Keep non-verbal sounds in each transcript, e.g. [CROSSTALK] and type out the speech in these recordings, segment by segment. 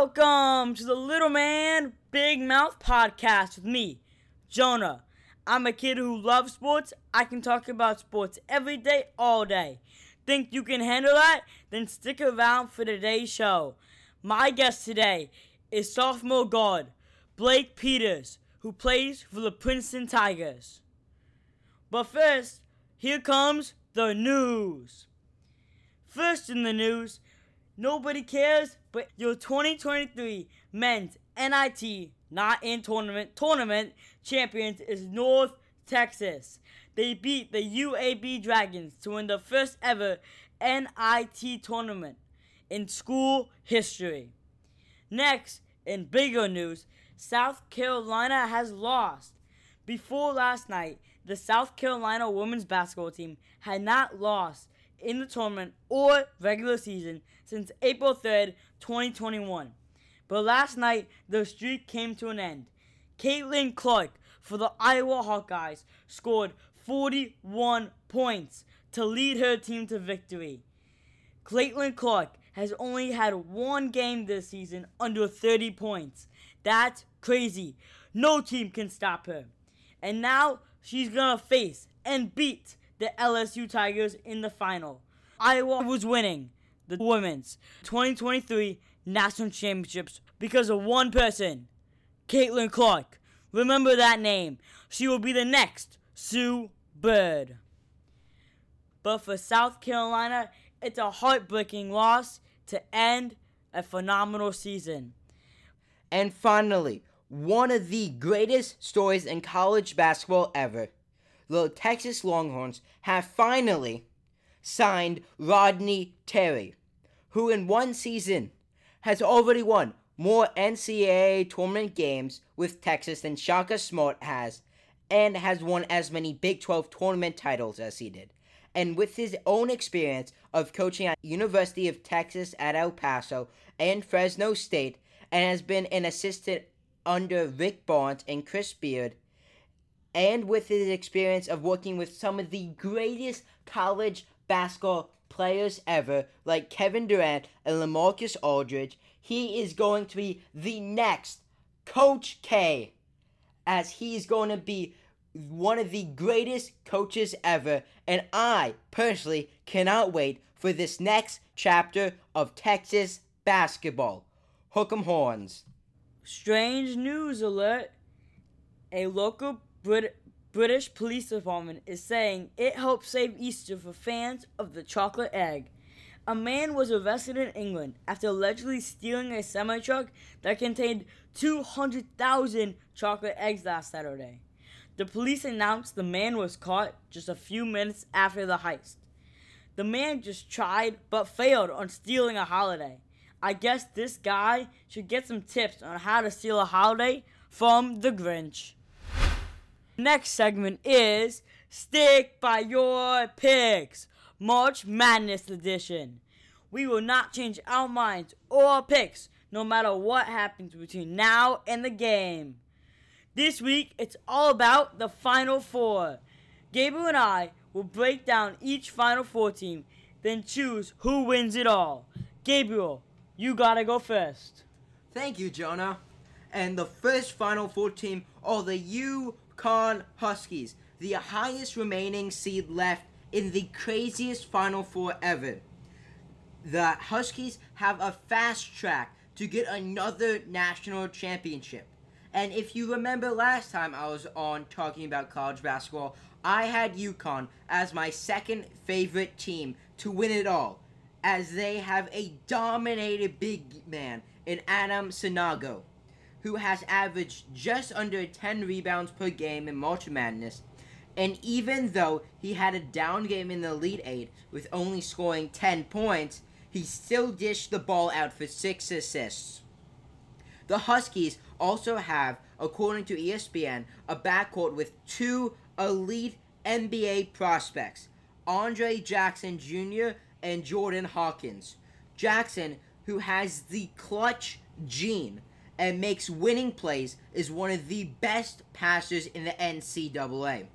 Welcome to the Little Man Big Mouth podcast with me, Jonah. I'm a kid who loves sports. I can talk about sports every day, all day. Think you can handle that? Then stick around for today's show. My guest today is sophomore guard Blake Peters, who plays for the Princeton Tigers. But first, here comes the news. First in the news, nobody cares, but your 2023 men's NIT, not in tournament, tournament champions is North Texas. They beat the UAB Dragons to win the first ever NIT tournament in school history. Next, in bigger news, South Carolina has lost. Before last night, the South Carolina women's basketball team had not lost in the tournament or regular season since April 3rd, 2021. But last night, the streak came to an end. Caitlin Clark for the Iowa Hawkeyes scored 41 points to lead her team to victory. Caitlin Clark has only had one game this season under 30 points. That's crazy. No team can stop her. And now she's gonna face and beat the LSU Tigers in the final. Iowa was winning the women's 2023 national championships because of one person, Caitlin Clark. Remember that name. She will be the next Sue Bird. But for South Carolina, it's a heartbreaking loss to end a phenomenal season. And finally, one of the greatest stories in college basketball ever. The Texas Longhorns have finally signed Rodney Terry, who in one season has already won more NCAA tournament games with Texas than Shaka Smart has, and has won as many Big 12 tournament titles as he did. And with his own experience of coaching at University of Texas at El Paso and Fresno State, and has been an assistant under Rick Barnes and Chris Beard, and with his experience of working with some of the greatest college basketball players ever, like Kevin Durant and LaMarcus Aldridge, he is going to be the next Coach K, as he's going to be one of the greatest coaches ever, and I personally cannot wait for this next chapter of Texas basketball. Hook 'em horns. Strange news alert. A local Brit- British police department is saying it helped save Easter for fans of the chocolate egg. A man was arrested in England after allegedly stealing a semi truck that contained 200,000 chocolate eggs last Saturday. The police announced the man was caught just a few minutes after the heist. The man just tried but failed on stealing a holiday. I guess this guy should get some tips on how to steal a holiday from the Grinch. Next segment is Stick by Your Picks, March Madness Edition. We will not change our minds or picks no matter what happens between now and the game. This week, it's all about the Final Four. Gabriel and I will break down each Final Four team, then choose who wins it all. Gabriel, you gotta go first. Thank you, Jonah. And the first Final Four team are the UConn Huskies, the highest remaining seed left in the craziest Final Four ever. The Huskies have a fast track to get another national championship. And if you remember last time I was on talking about college basketball, I had UConn as my second favorite team to win it all, as they have a dominated big man in Adam Sanogo, who has averaged just under 10 rebounds per game in March Madness. And even though he had a down game in the Elite Eight with only scoring 10 points, he still dished the ball out for six assists. The Huskies also have, according to ESPN, a backcourt with two elite NBA prospects, Andre Jackson Jr. and Jordan Hawkins. Jackson, who has the clutch gene and makes winning plays, is one of the best passers in the NCAA.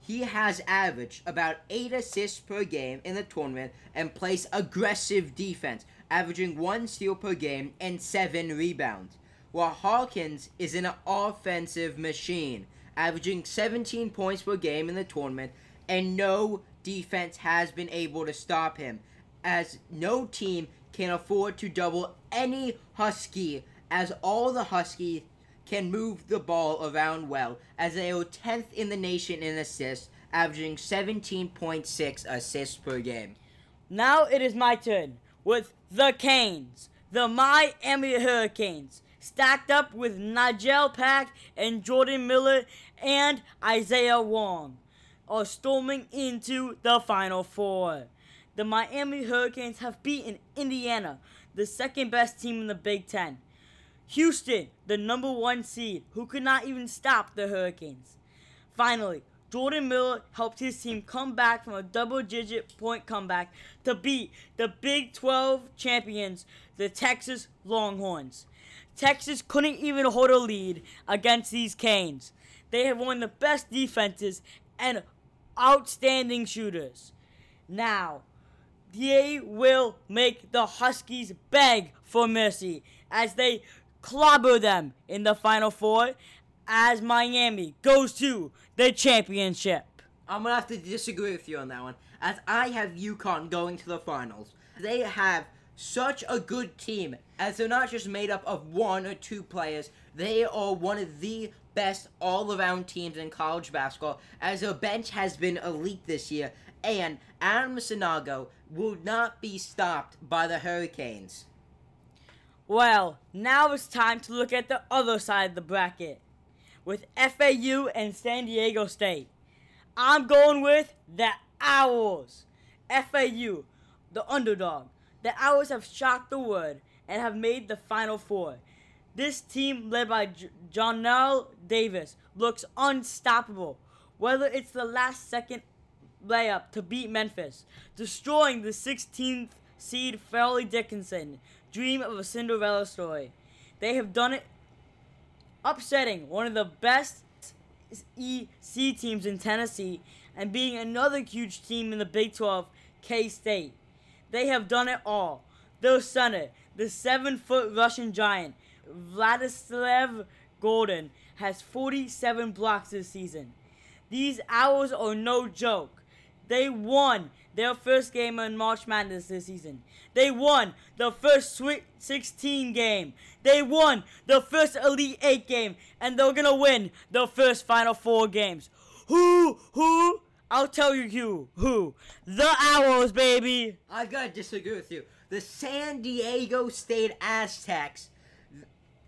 He has averaged about 8 assists per game in the tournament and plays aggressive defense, averaging one steal per game and seven rebounds, while Hawkins is an offensive machine, averaging 17 points per game in the tournament, and no defense has been able to stop him, as no team can afford to double any Husky, as all the Huskies can move the ball around well, as they are 10th in the nation in assists, averaging 17.6 assists per game. Now it is my turn with the Canes, the Miami Hurricanes, stacked up with Nigel Pack and Jordan Miller and Isaiah Wong, are storming into the Final Four. The Miami Hurricanes have beaten Indiana, the second best team in the Big Ten. Houston, the number one seed, who could not even stop the Hurricanes. Finally, Jordan Miller helped his team come back from a double digit point comeback to beat the Big 12 champions, the Texas Longhorns. Texas couldn't even hold a lead against these Canes. They have one of the best defenses and outstanding shooters. Now, they will make the Huskies beg for mercy as they clobber them in the Final Four as Miami goes to the championship. I'm gonna have to disagree with you on that one, as I have UConn going to the finals. They have such a good team, as they're not just made up of one or two players. They are one of the best all-around teams in college basketball, as their bench has been elite this year, and Adam Sanogo will not be stopped by the Hurricanes. Well, now it's time to look at the other side of the bracket with FAU and San Diego State. I'm going with the Owls. FAU, the underdog. The Owls have shocked the world and have made the Final Four. This team, led by J- Davis, looks unstoppable. Whether it's the last second layup to beat Memphis, destroying the 16th seed Fairleigh Dickinson, dream of a Cinderella story. They have done it upsetting one of the best SEC teams in Tennessee and being another huge team in the Big 12, K State. They have done it all. Their center, the seven foot Russian giant, Vladislav Goldin, has 47 blocks this season. These Owls are no joke. They won their first game in March Madness this season. They won the first Sweet 16 game. They won the first Elite 8 game. And they're going to win the first Final 4 games. Who? Who? I'll tell you who. Who? The Owls, baby. I gotta disagree with you. The San Diego State Aztecs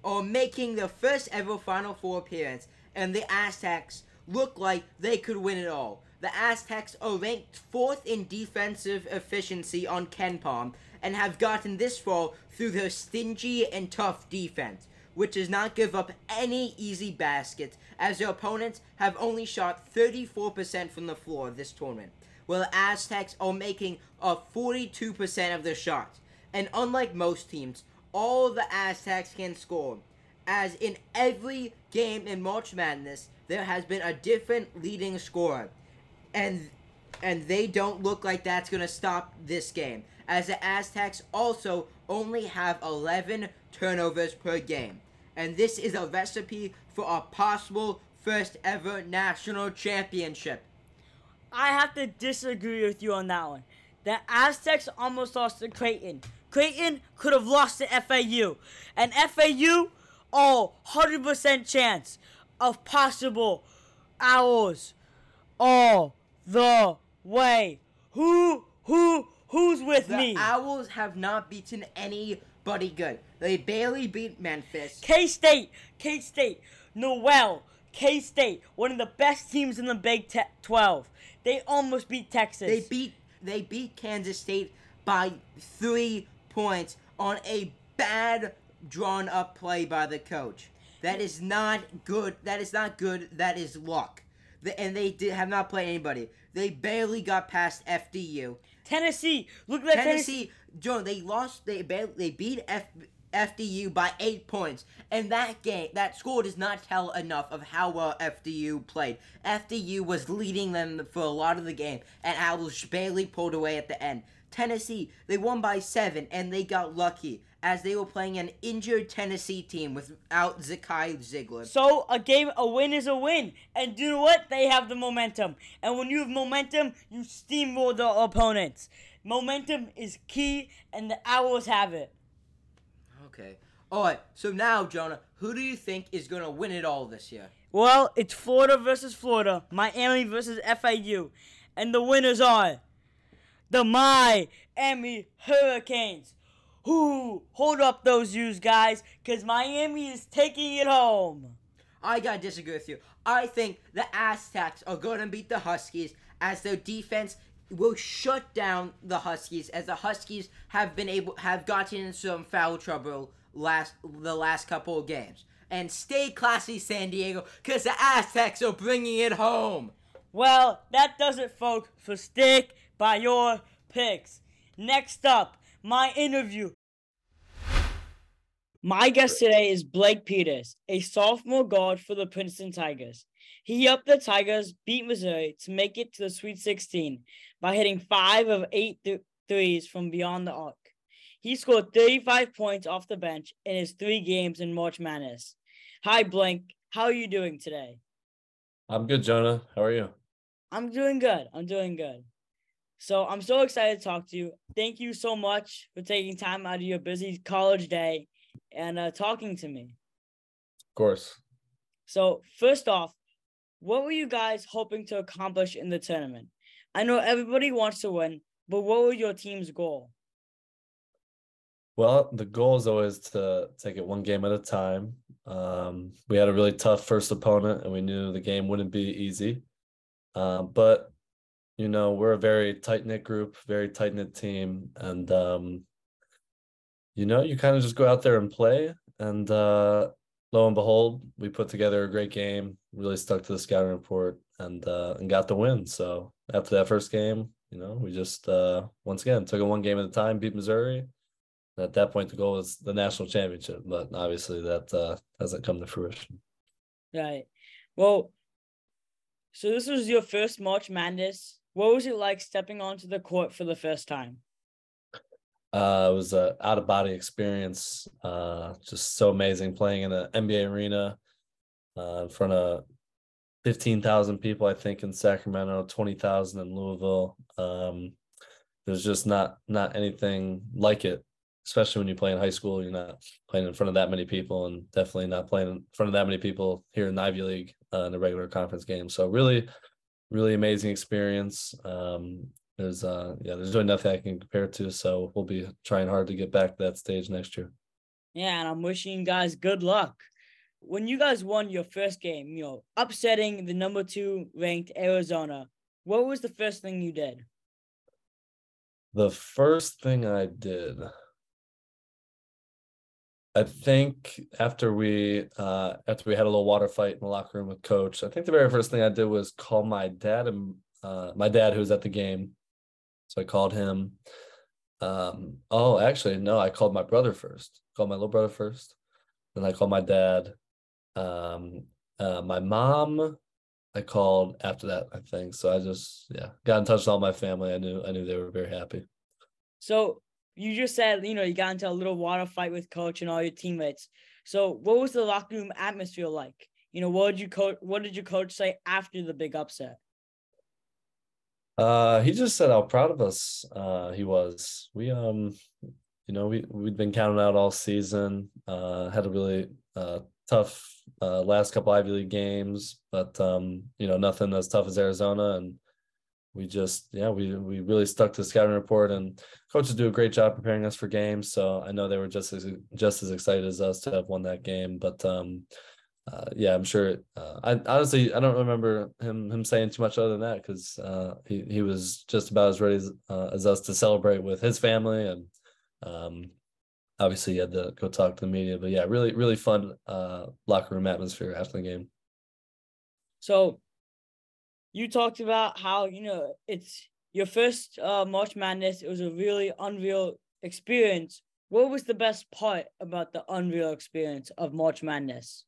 are making their first ever Final Four appearance, and the Aztecs look like they could win it all. The Aztecs are ranked fourth in defensive efficiency on KenPom and have gotten this far through their stingy and tough defense, which does not give up any easy baskets, as their opponents have only shot 34% from the floor this tournament, while the Aztecs are making a 42% of their shots. And unlike most teams, all the Aztecs can score, as in every game in March Madness, there has been a different leading scorer and and they don't look like that's going to stop this game as the Aztecs also only have 11 turnovers per game and this is a recipe for a possible first ever national championship I have to disagree with you on that one. The Aztecs almost lost to Creighton. Creighton could have lost to FAU. And FAU, oh, 100% chance of possible Owls all the way. Who, who, who's with the me? The Owls have not beaten anybody good they barely beat memphis K State, K State, Noel, K State, one of the best teams in the Big Te- 12. They almost beat Texas. They beat they beat Kansas State by three points on a bad drawn up play by the coach. That is not good. That is not good. That is luck. And they did, have not played anybody. They barely got past FDU. Tennessee, look at that Tennessee. Tennessee, Joe, they lost. They barely, they beat F, FDU by eight points, and that game, that score does not tell enough of how well FDU played. FDU was leading them for a lot of the game, and Owls barely pulled away at the end. Tennessee, they won by seven, and they got lucky as they were playing an injured Tennessee team without Zakai Zeigler. So a game, a win is a win, and do you know what? They have the momentum, and when you have momentum, you steamroll the opponents. Momentum is key, and the Owls have it. Okay. All right. So now, Jonah, who do you think is going to win it all this year? Well, it's Florida versus Florida, Miami versus FAU, and the winners are the Miami Hurricanes. Who hold up those U's, guys, because Miami is taking it home. I gotta disagree with you. I think the Aztecs are gonna beat the Huskies as their defense will shut down the Huskies as the Huskies have been able have gotten into some foul trouble last the last couple of games. And stay classy, San Diego, because the Aztecs are bringing it home. Well, that does it, folks, for Stick by Your Picks. Next up, my interview. My guest today is Blake Peters, a sophomore guard for the Princeton Tigers. He helped the Tigers beat Missouri to make it to the Sweet 16 by hitting five of eight th- threes from beyond the arc. He scored 35 points off the bench in his three games in March Madness. Hi, Blake. How are you doing today? I'm good, Jonah. How are you? I'm doing good. I'm doing good. So I'm so excited to talk to you. Thank you so much for taking time out of your busy college day and uh, talking to me. Of course. So first off, what were you guys hoping to accomplish in the tournament? I know everybody wants to win, but what was your team's goal? Well, the goal is always to take it one game at a time. Um, we had a really tough first opponent, and we knew the game wouldn't be easy. Um, but you know, we're a very tight knit group, very tight knit team, and um, you know, you kind of just go out there and play. And uh, lo and behold, we put together a great game. Really stuck to the scouting report and uh, and got the win. So after that first game, you know, we just uh, once again took it one game at a time, beat Missouri. At that point, the goal was the national championship, but obviously that uh, hasn't come to fruition. Right. Well, so this was your first March Madness. What was it like stepping onto the court for the first time? Uh, it was a out of body experience. Uh, just so amazing playing in an NBA arena uh, in front of fifteen thousand people, I think, in Sacramento, twenty thousand in Louisville. Um, there's just not not anything like it, especially when you play in high school. You're not playing in front of that many people, and definitely not playing in front of that many people here in the Ivy League uh, in a regular conference game. So really, really amazing experience. Um, there's uh yeah there's really nothing i can compare to so we'll be trying hard to get back to that stage next year. Yeah and i'm wishing you guys good luck. When you guys won your first game you know upsetting the number two ranked arizona what was the first thing you did? The first thing i did i think after we uh after we had a little water fight in the locker room with coach i think the very first thing i did was call my dad and uh, my dad who was at the game so I called him. Um, oh, actually, no, I called my brother first. Called my little brother first. Then I called my dad. Um, uh, my mom, I called after that, I think. So I just, yeah, got in touch with all my family. I knew, I knew they were very happy. So you just said, you know, you got into a little water fight with coach and all your teammates. So what was the locker room atmosphere like? You know, what did you coach? What did your coach say after the big upset? Uh, he just said how proud of us uh, he was. We um, you know, we we'd been counting out all season. Uh, had a really uh, tough uh, last couple Ivy League games, but um, you know, nothing as tough as Arizona, and we just yeah, we we really stuck to the scouting report, and coaches do a great job preparing us for games. So I know they were just as just as excited as us to have won that game, but um, uh, yeah, I'm sure. Uh, I honestly I don't remember him him saying too much other than that because uh, he he was just about as ready as, uh, as us to celebrate with his family and um, obviously he had to go talk to the media. But yeah, really really fun uh, locker room atmosphere after the game. So, you talked about how you know it's your first uh, March Madness. It was a really unreal experience. What was the best part about the unreal experience of March Madness?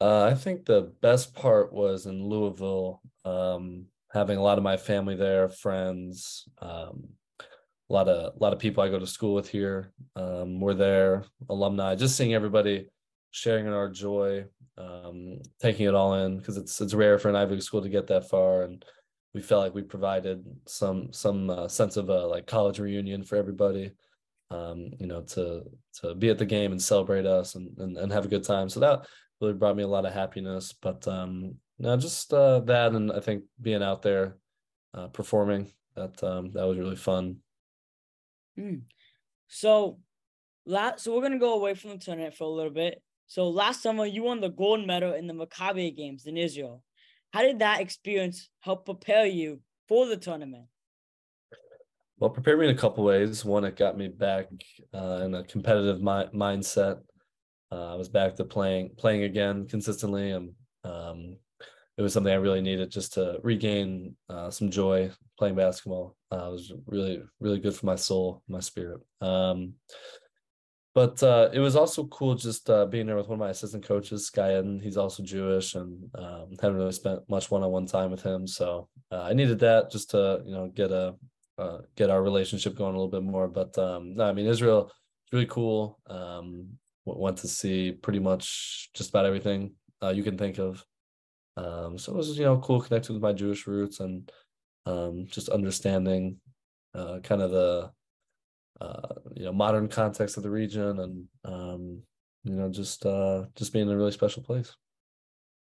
Uh, I think the best part was in Louisville, um, having a lot of my family there, friends, um, a lot of a lot of people I go to school with here um, were there, alumni, just seeing everybody sharing in our joy, um, taking it all in because it's it's rare for an Ivy League school to get that far, and we felt like we provided some some uh, sense of a like college reunion for everybody. Um, you know, to to be at the game and celebrate us and, and and have a good time. So that really brought me a lot of happiness. But um, just uh, that, and I think being out there uh, performing that um, that was really fun. Mm. So, last so we're gonna go away from the tournament for a little bit. So last summer you won the gold medal in the Maccabi Games in Israel. How did that experience help prepare you for the tournament? Well, prepared me in a couple ways. One, it got me back uh, in a competitive mi- mindset. Uh, I was back to playing playing again consistently, and um, it was something I really needed just to regain uh, some joy playing basketball. Uh, it was really really good for my soul, my spirit. Um, but uh, it was also cool just uh, being there with one of my assistant coaches, Skye Ettin. He's also Jewish, and um, haven't really spent much one-on-one time with him. So uh, I needed that just to you know get a uh, get our relationship going a little bit more. But um, no, I mean Israel, really cool. Um, went to see pretty much just about everything uh, you can think of. Um, so it was you know cool connecting with my Jewish roots and um, just understanding uh, kind of the uh, you know modern context of the region and um, you know just uh, just being a really special place.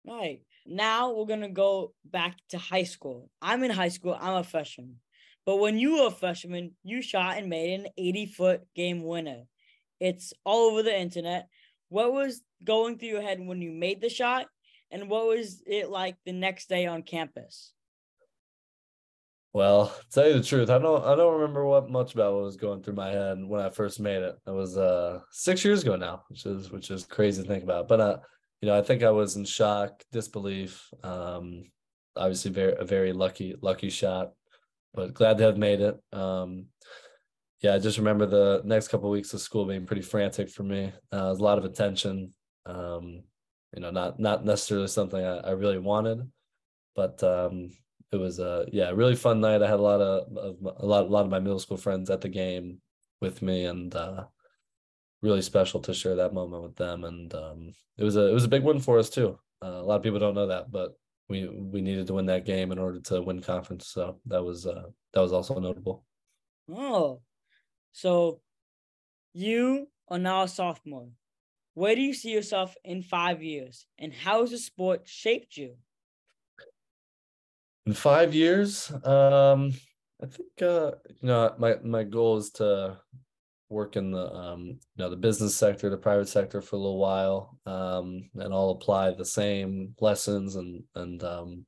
Right now we're gonna go back to high school. I'm in high school. I'm a freshman. But when you were a freshman, you shot and made an 80 foot game winner. It's all over the internet. What was going through your head when you made the shot? And what was it like the next day on campus? Well, tell you the truth, I don't I don't remember what much about what was going through my head when I first made it. It was uh six years ago now, which is which is crazy to think about. But uh, you know, I think I was in shock, disbelief. Um, obviously, very a very lucky lucky shot, but glad to have made it. Um, yeah, I just remember the next couple of weeks of school being pretty frantic for me. Uh, a lot of attention. Um, you know, not not necessarily something I, I really wanted, but um, it was a yeah really fun night. I had a lot of, of a lot a lot of my middle school friends at the game with me, and uh, really special to share that moment with them. And um, it was a it was a big win for us too. Uh, a lot of people don't know that, but we we needed to win that game in order to win conference. So that was uh, that was also notable. Oh, so you are now a sophomore. Where do you see yourself in five years, and how has the sport shaped you? In five years um i think uh you know my my goal is to work in the um you know the business sector the private sector for a little while um and i'll apply the same lessons and and um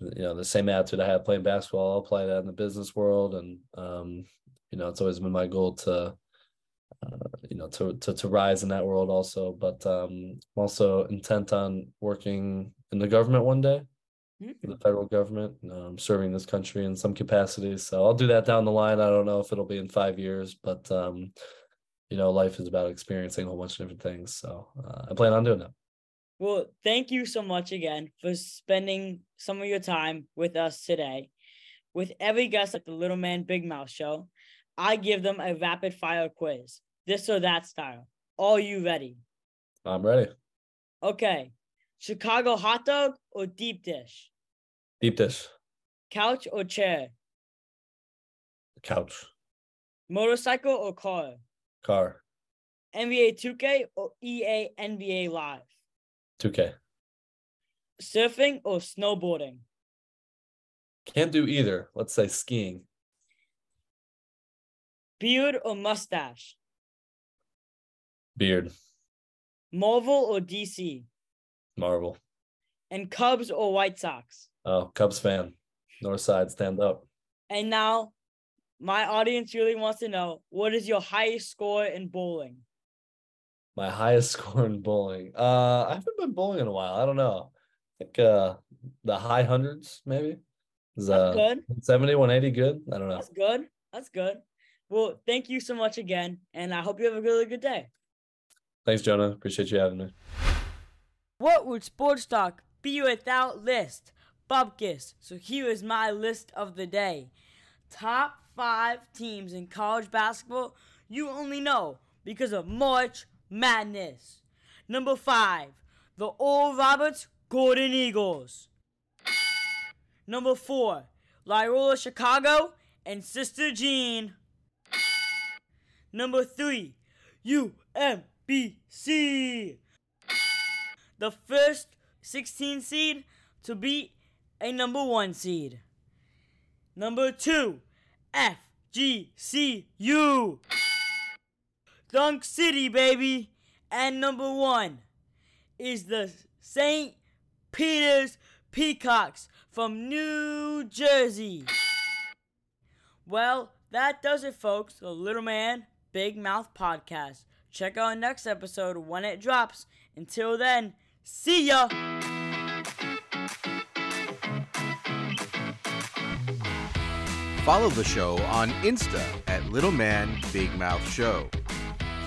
you know the same attitude i had playing basketball. I'll apply that in the business world and um you know it's always been my goal to uh, you know to, to to rise in that world also. But um i'm also intent on working in the government one day mm-hmm. the federal government, um, serving this country in some capacity. So I'll do that down the line. I don't know if it'll be in five years, but um, you know, life is about experiencing a whole bunch of different things. So uh, I plan on doing that. Well, thank you so much again for spending some of your time with us today. With every guest at the Little Man Big Mouth show, I give them a rapid fire quiz, this or that style. Are you ready? I'm ready. Okay. Chicago hot dog or deep dish? Deep dish. Couch or chair? Couch. Motorcycle or car? Car. NBA 2K or EA NBA Live? 2K. Surfing or snowboarding? Can't do either. Let's say skiing. Beard or mustache? Beard. Marvel or DC? Marvel. And Cubs or White Sox? Oh, Cubs fan. North side, stand up. And now, my audience really wants to know what is your highest score in bowling? My highest [LAUGHS] score in bowling. Uh, I haven't been bowling in a while. I don't know. I think uh, the high hundreds, maybe. Is, uh, That's good. 70, 180, good. I don't know. That's good. That's good. Well, thank you so much again, and I hope you have a really good day. Thanks, Jonah. Appreciate you having me. What would sports talk be without list? Bubkis. So here is my list of the day. Top five teams in college basketball you only know because of March Madness. Number five, the Oral Roberts Golden Eagles. Number four, Loyola Chicago and Sister Jean. Number three, UMBC. The first 16 seed to beat a number one seed. Number two, FGCU. Dunk City, baby. And number one is the St. Peter's Peacocks from New Jersey. Well, that does it, folks. The Little Man, Big Mouth podcast. Check out our next episode when it drops. Until then, see ya! Follow the show on Insta at Little Man Big Mouth Show.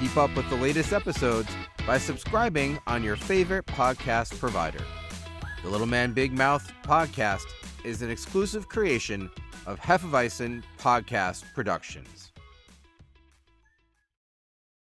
Keep up with the latest episodes by subscribing on your favorite podcast provider. The Little Man Big Mouth podcast is an exclusive creation of Hefeweizen Podcast Productions.